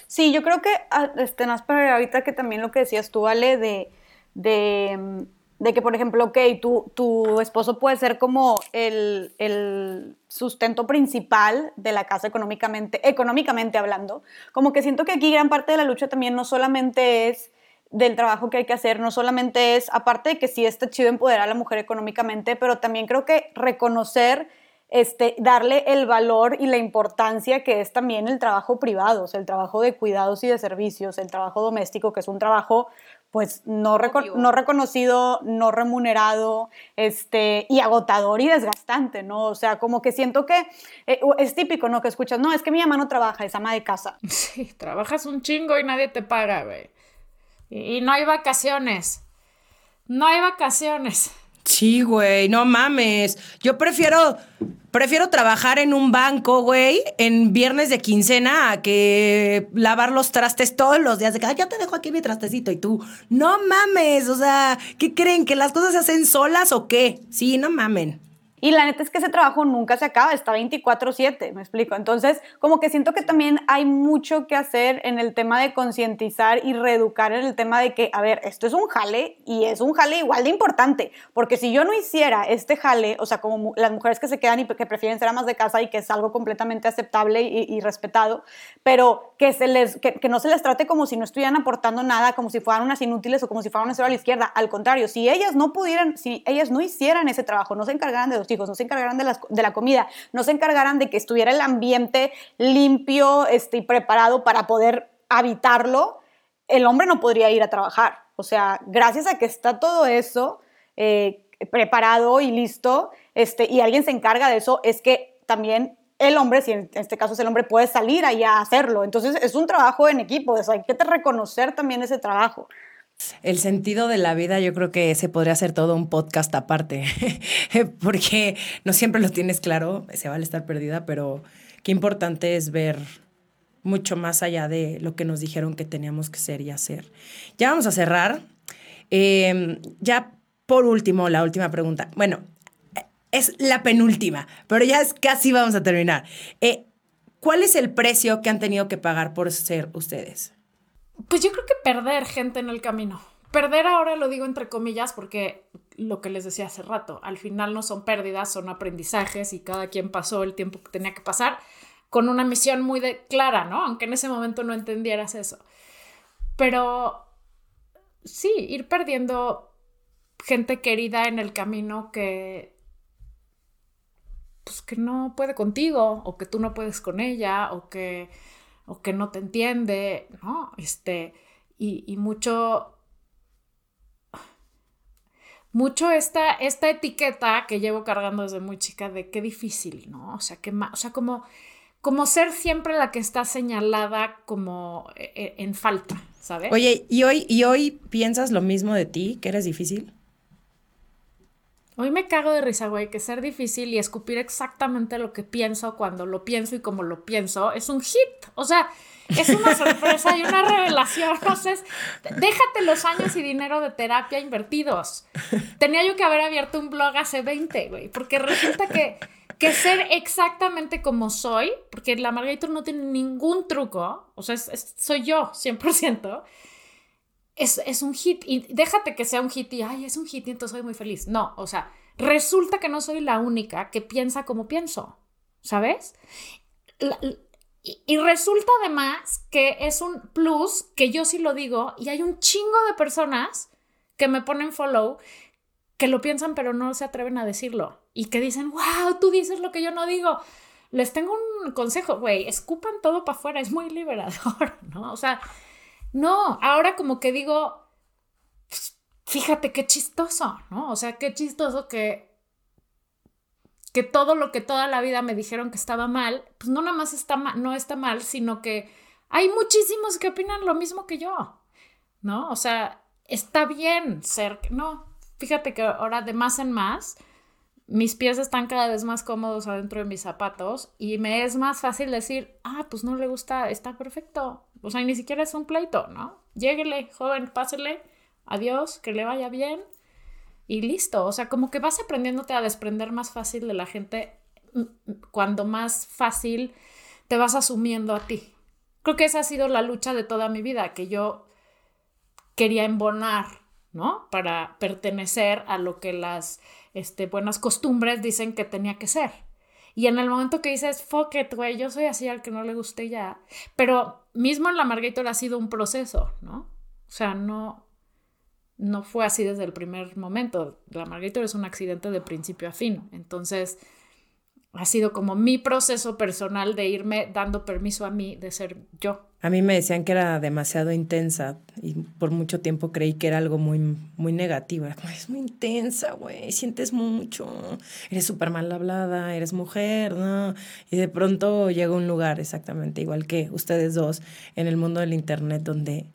Sí, yo creo que, ah, este, para ahorita que también lo que decías tú, Ale, de, de, de que, por ejemplo, ok, tu, tu esposo puede ser como el, el, sustento principal de la casa económicamente, económicamente hablando. Como que siento que aquí gran parte de la lucha también no solamente es del trabajo que hay que hacer, no solamente es, aparte de que sí está chido empoderar a la mujer económicamente, pero también creo que reconocer este, darle el valor y la importancia que es también el trabajo privado, o sea, el trabajo de cuidados y de servicios, el trabajo doméstico, que es un trabajo pues no, no reconocido, no remunerado, este, y agotador y desgastante, ¿no? O sea, como que siento que eh, es típico, ¿no? Que escuchas, no, es que mi mamá no trabaja, es ama de casa. [laughs] Sí, trabajas un chingo y nadie te paga, güey. y no hay vacaciones. No hay vacaciones. Sí, güey, no mames. Yo prefiero, prefiero trabajar en un banco, güey, en viernes de quincena a que lavar los trastes todos los días. De que, ya te dejo aquí mi trastecito. Y tú, no mames. O sea, ¿qué creen? ¿Que las cosas se hacen solas o qué? Sí, no mamen. Y la neta es que ese trabajo nunca se acaba, está 24/7, me explico. Entonces, como que siento que también hay mucho que hacer en el tema de concientizar y reeducar en el tema de que, a ver, esto es un jale y es un jale igual de importante, porque si yo no hiciera este jale, o sea, como las mujeres que se quedan y que prefieren ser amas de casa y que es algo completamente aceptable y, respetado, pero que, se les, que, no se les trate como si no estuvieran aportando nada, como si fueran unas inútiles o como si fueran un cero a la izquierda. Al contrario, si ellas no pudieran, si ellas no hicieran ese trabajo, no se encargaran de los no se encargaran de, de la comida, no se encargaran de que estuviera el ambiente limpio este, y preparado para poder habitarlo, el hombre no podría ir a trabajar. O sea, gracias a que está todo eso eh, preparado y listo, este, y alguien se encarga de eso, es que también el hombre, si en este caso es el hombre, puede salir allá a hacerlo. Entonces es un trabajo en equipo, hay que reconocer también ese trabajo. El sentido de la vida, yo creo que se podría hacer todo un podcast aparte, [laughs] porque no siempre lo tienes claro, se vale estar perdida, pero qué importante es ver mucho más allá de lo que nos dijeron que teníamos que ser y hacer. Ya vamos a cerrar. Em, ya por último, la última pregunta. Bueno, es la penúltima, pero ya es casi vamos a terminar. Eh, ¿Cuál es el precio que han tenido que pagar por ser ustedes? Pues yo creo que perder gente en el camino. Perder ahora lo digo entre comillas porque lo que les decía hace rato, al final no son pérdidas, son aprendizajes y cada quien pasó el tiempo que tenía que pasar con una misión muy clara, ¿no? Aunque en ese momento no entendieras eso. Pero sí, ir perdiendo gente querida en el camino que pues que no puede contigo o que tú no puedes con ella o que o que no te entiende, ¿no? Este, y, mucho, mucho esta, esta etiqueta que llevo cargando desde muy chica de qué difícil, ¿no? O sea, que, o sea como, como ser siempre la que está señalada como e, e, en falta, ¿sabes? Oye, ¿y hoy, ¿y hoy piensas lo mismo de ti, que eres difícil? Hoy me cago de risa, güey, que ser difícil y escupir exactamente lo que pienso cuando lo pienso y como lo pienso es un hit. O sea, es una [laughs] sorpresa y una revelación. Entonces, déjate los años y dinero de terapia invertidos. Tenía yo que haber abierto un blog hace 20, güey, porque resulta que que ser exactamente como soy, porque la Margarita no tiene ningún truco, o sea, soy yo, 100%, es, es un hit. Y déjate que sea un hit y, ay, es un hit y entonces soy muy feliz. No, o sea, resulta que no soy la única que piensa como pienso, ¿sabes? y, resulta además que es un plus que yo sí lo digo y hay un chingo de personas que me ponen follow que lo piensan pero no se atreven a decirlo y que dicen, wow, tú dices lo que yo no digo. Les tengo un consejo, güey, escupan todo para afuera, es muy liberador, [laughs] ¿no? O sea, no, ahora como que digo, pues, fíjate qué chistoso, ¿no? O sea, qué chistoso que que todo lo que toda la vida me dijeron que estaba mal, pues no nada más está mal, no está mal, sino que hay muchísimos que opinan lo mismo que yo, ¿no? O sea, está bien ser, no, fíjate que ahora de más en más, mis pies están cada vez más cómodos adentro de mis zapatos y me es más fácil decir, ah, pues no le gusta, está perfecto. O sea, ni siquiera es un pleito, ¿no? Lléguele, joven, pásele, adiós, que le vaya bien y listo. O sea, como que vas aprendiéndote a desprender más fácil de la gente mm, mm, cuando más fácil te vas asumiendo a ti. Creo que esa ha sido la lucha de toda mi vida, que yo quería embonar, ¿no? Para pertenecer a lo que las este, buenas costumbres dicen que tenía que ser. Y en el momento que dices, fuck it, güey, yo soy así al que no le guste ya. Pero mismo en la Margator ha sido un proceso, ¿no? O sea, no, no fue así desde el primer momento. La Margator es un accidente de principio a fin. Entonces, ha sido como mi proceso personal de irme dando permiso a mí de ser yo. A mí me decían que era demasiado intensa y por mucho tiempo creí que era algo muy, muy negativo. es muy intensa, güey, sientes mucho, eres súper mal hablada, eres mujer, ¿no? Y de pronto llega un lugar exactamente igual que ustedes dos en el mundo del Internet donde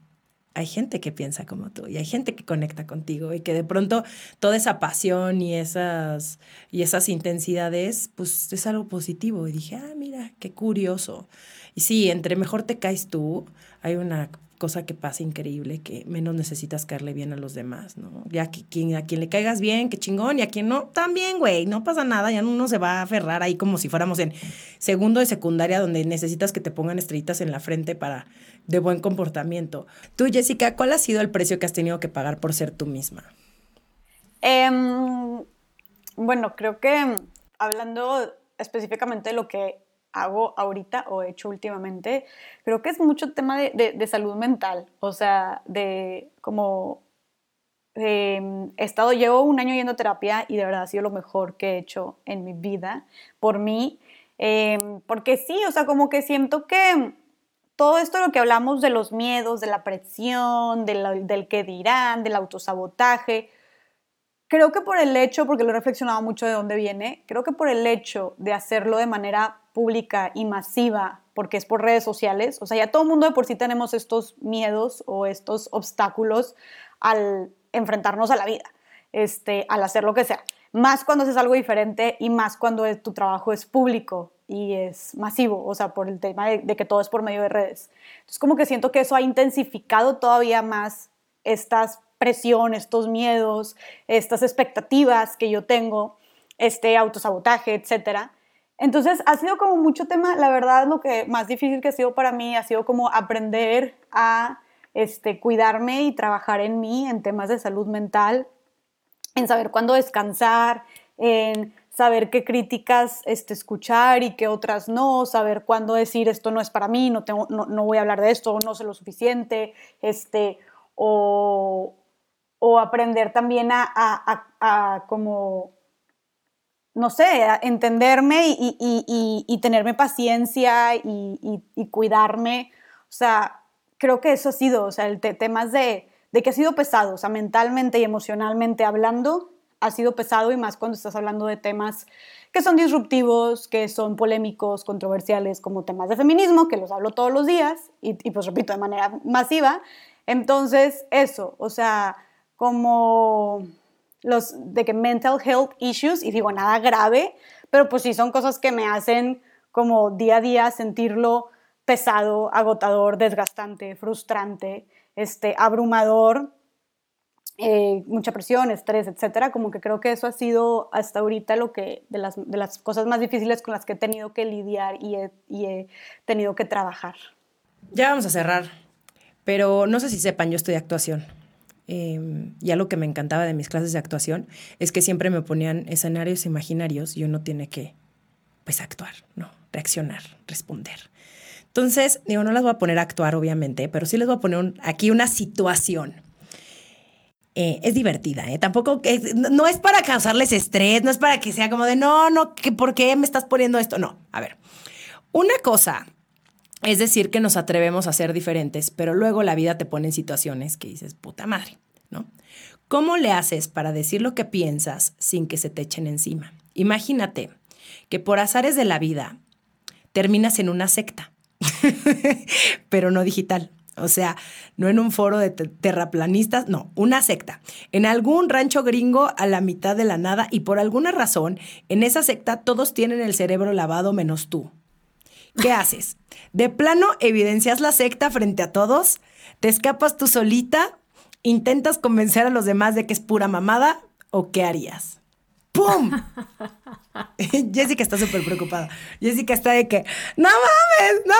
hay gente que piensa como tú y hay gente que conecta contigo y que de pronto toda esa pasión y esas, y esas intensidades, pues es algo positivo. Y dije, ah, mira, qué curioso. Y sí, entre mejor te caes tú, hay una cosa que pasa increíble, que menos necesitas caerle bien a los demás, ¿no? Ya que quien, a quien le caigas bien, qué chingón, y a quien no, también, güey, no pasa nada, ya uno se va a aferrar ahí como si fuéramos en segundo de secundaria donde necesitas que te pongan estrellitas en la frente para de buen comportamiento. Tú, Jessica, ¿cuál ha sido el precio que has tenido que pagar por ser tú misma? Em, bueno, creo que hablando específicamente de lo que hago ahorita o he hecho últimamente, creo que es mucho tema de, salud mental, o sea, de como he estado, llevo un año yendo a terapia y de verdad ha sido lo mejor que he hecho en mi vida por mí, em, porque sí, o sea, como que siento que todo esto de lo que hablamos de los miedos, de la presión, del que dirán, del autosabotaje, creo que por el hecho, porque lo he reflexionado mucho de dónde viene, creo que por el hecho de hacerlo de manera pública y masiva, porque es por redes sociales, o sea, ya todo el mundo de por sí tenemos estos miedos o estos obstáculos al enfrentarnos a la vida, este, al hacer lo que sea. Más cuando haces algo diferente y más cuando tu trabajo es público y es masivo, o sea, por el tema de, de que todo es por medio de redes. Entonces, como que siento que eso ha intensificado todavía más estas presión, estos miedos, estas expectativas que yo tengo, este autosabotaje, etcétera. Entonces ha sido como mucho tema, la verdad lo que más difícil que ha sido para mí ha sido como aprender a este, cuidarme y trabajar en mí en temas de salud mental, en saber cuándo descansar, en saber qué críticas este, escuchar y qué otras no, saber cuándo decir esto no es para mí, no, tengo, no, no voy a hablar de esto, no sé lo suficiente, este, o, o aprender también a, a, como, no sé, a entenderme y, tenerme paciencia y, cuidarme. O sea, creo que eso ha sido, o sea, el tema de, de que ha sido pesado, o sea, mentalmente y emocionalmente hablando, ha sido pesado y más cuando estás hablando de temas que son disruptivos, que son polémicos, controversiales, como temas de feminismo, que los hablo todos los días y, y pues repito, de manera masiva. Entonces, eso, o sea, como los de que mental health issues, y digo nada grave, pero pues sí son cosas que me hacen como día a día sentirlo pesado, agotador, desgastante, frustrante, este, abrumador. eh, mucha presión, estrés, etcétera, como que creo que eso ha sido hasta ahorita lo que, de las, de las cosas más difíciles con las que he tenido que lidiar y he, y he tenido que trabajar. Ya vamos a cerrar, pero no sé si sepan, yo estoy de actuación. Eh, y algo que me encantaba de mis clases de actuación es que siempre me ponían escenarios imaginarios y uno tiene que, pues, actuar, ¿no? Reaccionar, responder. Entonces, digo, no las voy a poner a actuar, obviamente, pero sí les voy a poner aquí una situación eh, es divertida, ¿eh? Tampoco, no es para causarles estrés, no es para que sea como de, no, no, ¿por qué me estás poniendo esto? No, a ver, una cosa es decir que nos atrevemos a ser diferentes, pero luego la vida te pone en situaciones que dices, puta madre, ¿no? ¿Cómo le haces para decir lo que piensas sin que se te echen encima? Imagínate que por azares de la vida terminas en una secta, [laughs] pero no digital. O sea, no en un foro de terraplanistas, no, una secta. En algún rancho gringo a la mitad de la nada y por alguna razón, en esa secta todos tienen el cerebro lavado menos tú. ¿Qué haces? ¿De plano evidencias la secta frente a todos? ¿Te escapas tú solita? ¿Intentas convencer a los demás de que es pura mamada? ¿O qué harías? ¡Pum! [laughs] Jessica está súper preocupada. Jessica está de que, no mames, no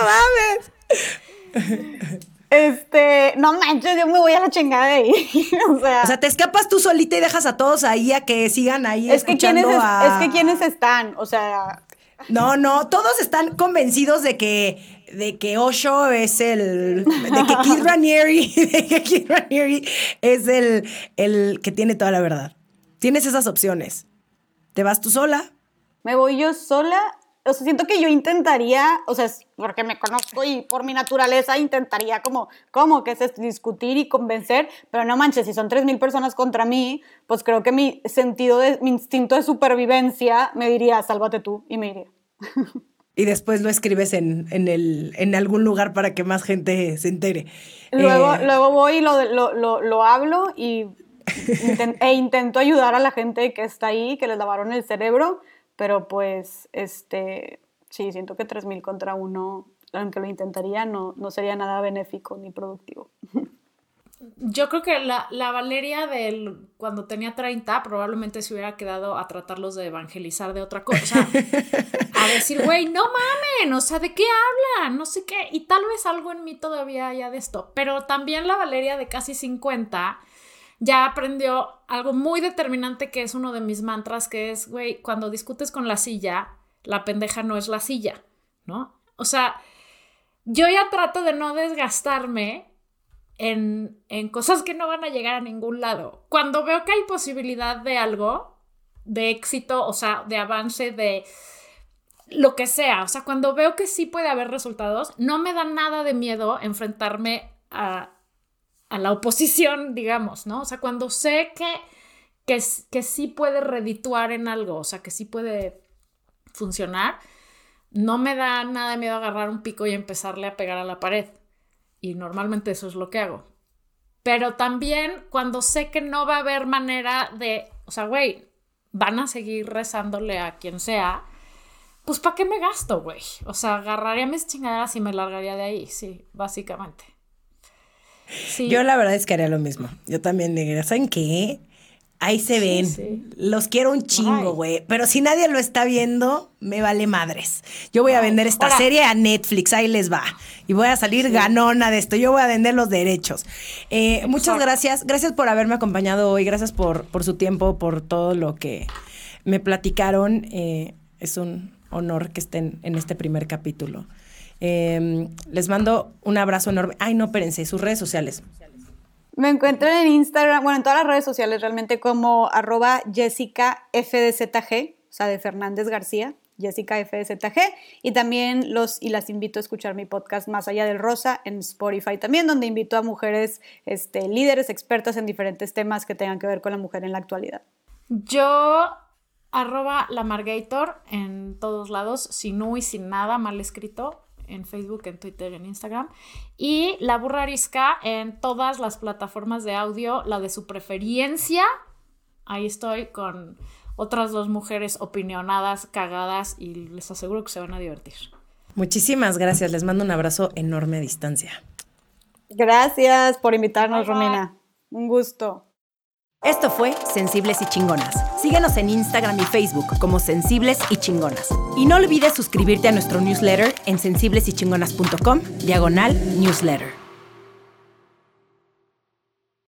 mames. [laughs] Este, no manches, yo me voy a la chingada de ahí. [laughs] o, sea, o sea, te escapas tú solita y dejas a todos ahí a que sigan ahí es que quiénes Es que quiénes están, o sea... No, no, todos están convencidos de que de que Osho es el de que Keith Ranieri, [laughs] de que Keith Ranieri es el, el que tiene toda la verdad. Tienes esas opciones. ¿Te vas tú sola? Me voy yo sola o sea, siento que yo intentaría, o sea, porque me conozco y por mi naturaleza intentaría como, ¿cómo? Que es discutir y convencer, pero no manches, si son 3.000 personas contra mí, pues creo que mi sentido, de, mi instinto de supervivencia me diría, sálvate tú, y me iría. Y después lo escribes en, en, el, en algún lugar para que más gente se entere. Luego, eh, luego voy y lo, lo, lo, lo hablo y [laughs] e intento ayudar a la gente que está ahí, que les lavaron el cerebro, pero pues, este, sí, siento que 3.000 contra uno, aunque lo intentaría, no, no sería nada benéfico ni productivo. [laughs] Yo creo que la, la, Valeria del cuando tenía 30 probablemente se hubiera quedado a tratarlos de evangelizar de otra cosa. [laughs] a decir, güey, no mamen, o sea, ¿de qué hablan? No sé qué. Y tal vez algo en mí todavía haya de esto. Pero también la Valeria de casi 50 ya aprendió algo muy determinante que es uno de mis mantras, que es, güey, cuando discutes con la silla, la pendeja no es la silla, ¿no? O sea, yo ya trato de no desgastarme en, en cosas que no van a llegar a ningún lado. Cuando veo que hay posibilidad de algo, de éxito, o sea, de avance, de lo que sea, o sea, cuando veo que sí puede haber resultados, no me da nada de miedo enfrentarme a a la oposición, digamos, ¿no? O sea, cuando sé que, que, que sí puede redituar en algo, o sea, que sí puede funcionar, no me da nada de miedo agarrar un pico y empezarle a pegar a la pared. Y normalmente eso es lo que hago. Pero también cuando sé que no va a haber manera de, o sea, güey, van a seguir rezándole a quien sea, pues ¿para qué me gasto, güey? O sea, agarraría mis chingaderas y me largaría de ahí, sí, básicamente. Yo la verdad es que haría lo mismo. Yo también diría, ¿saben qué? Ahí se ven. Los quiero un chingo, güey. Pero si nadie lo está viendo, me vale madres. Yo voy a vender esta serie a Netflix, ahí les va. Y voy a salir ganona de esto. Yo voy a vender los derechos. Eh, muchas gracias. Gracias por haberme acompañado hoy. Gracias por, por su tiempo, por todo lo que me platicaron. Eh, es un honor que estén en este primer capítulo. Em, les mando un abrazo enorme. Ay, no, espérense, sus redes sociales. Me encuentro en Instagram, bueno, en todas las redes sociales realmente como arroba Jessica FDZG, o sea, de Fernández García, Jessica FDZG, y también los y las invito a escuchar mi podcast Más allá del Rosa en Spotify también, donde invito a mujeres este, líderes, expertas en diferentes temas que tengan que ver con la mujer en la actualidad. Yo arroba la Margator en todos lados, sin U y sin nada mal escrito, en Facebook, en Twitter, en Instagram. Y La Burra Arisca en todas las plataformas de audio, la de su preferencia. Ahí estoy con otras dos mujeres opinionadas, cagadas y les aseguro que se van a divertir. Muchísimas gracias, les mando un abrazo enorme a distancia. Gracias por invitarnos, Romina. Un gusto. Esto fue Sensibles y Chingonas. Síguenos en Instagram y Facebook como Sensibles y Chingonas. Y no olvides suscribirte a nuestro newsletter en sensiblesychingonas.com, diagonal newsletter.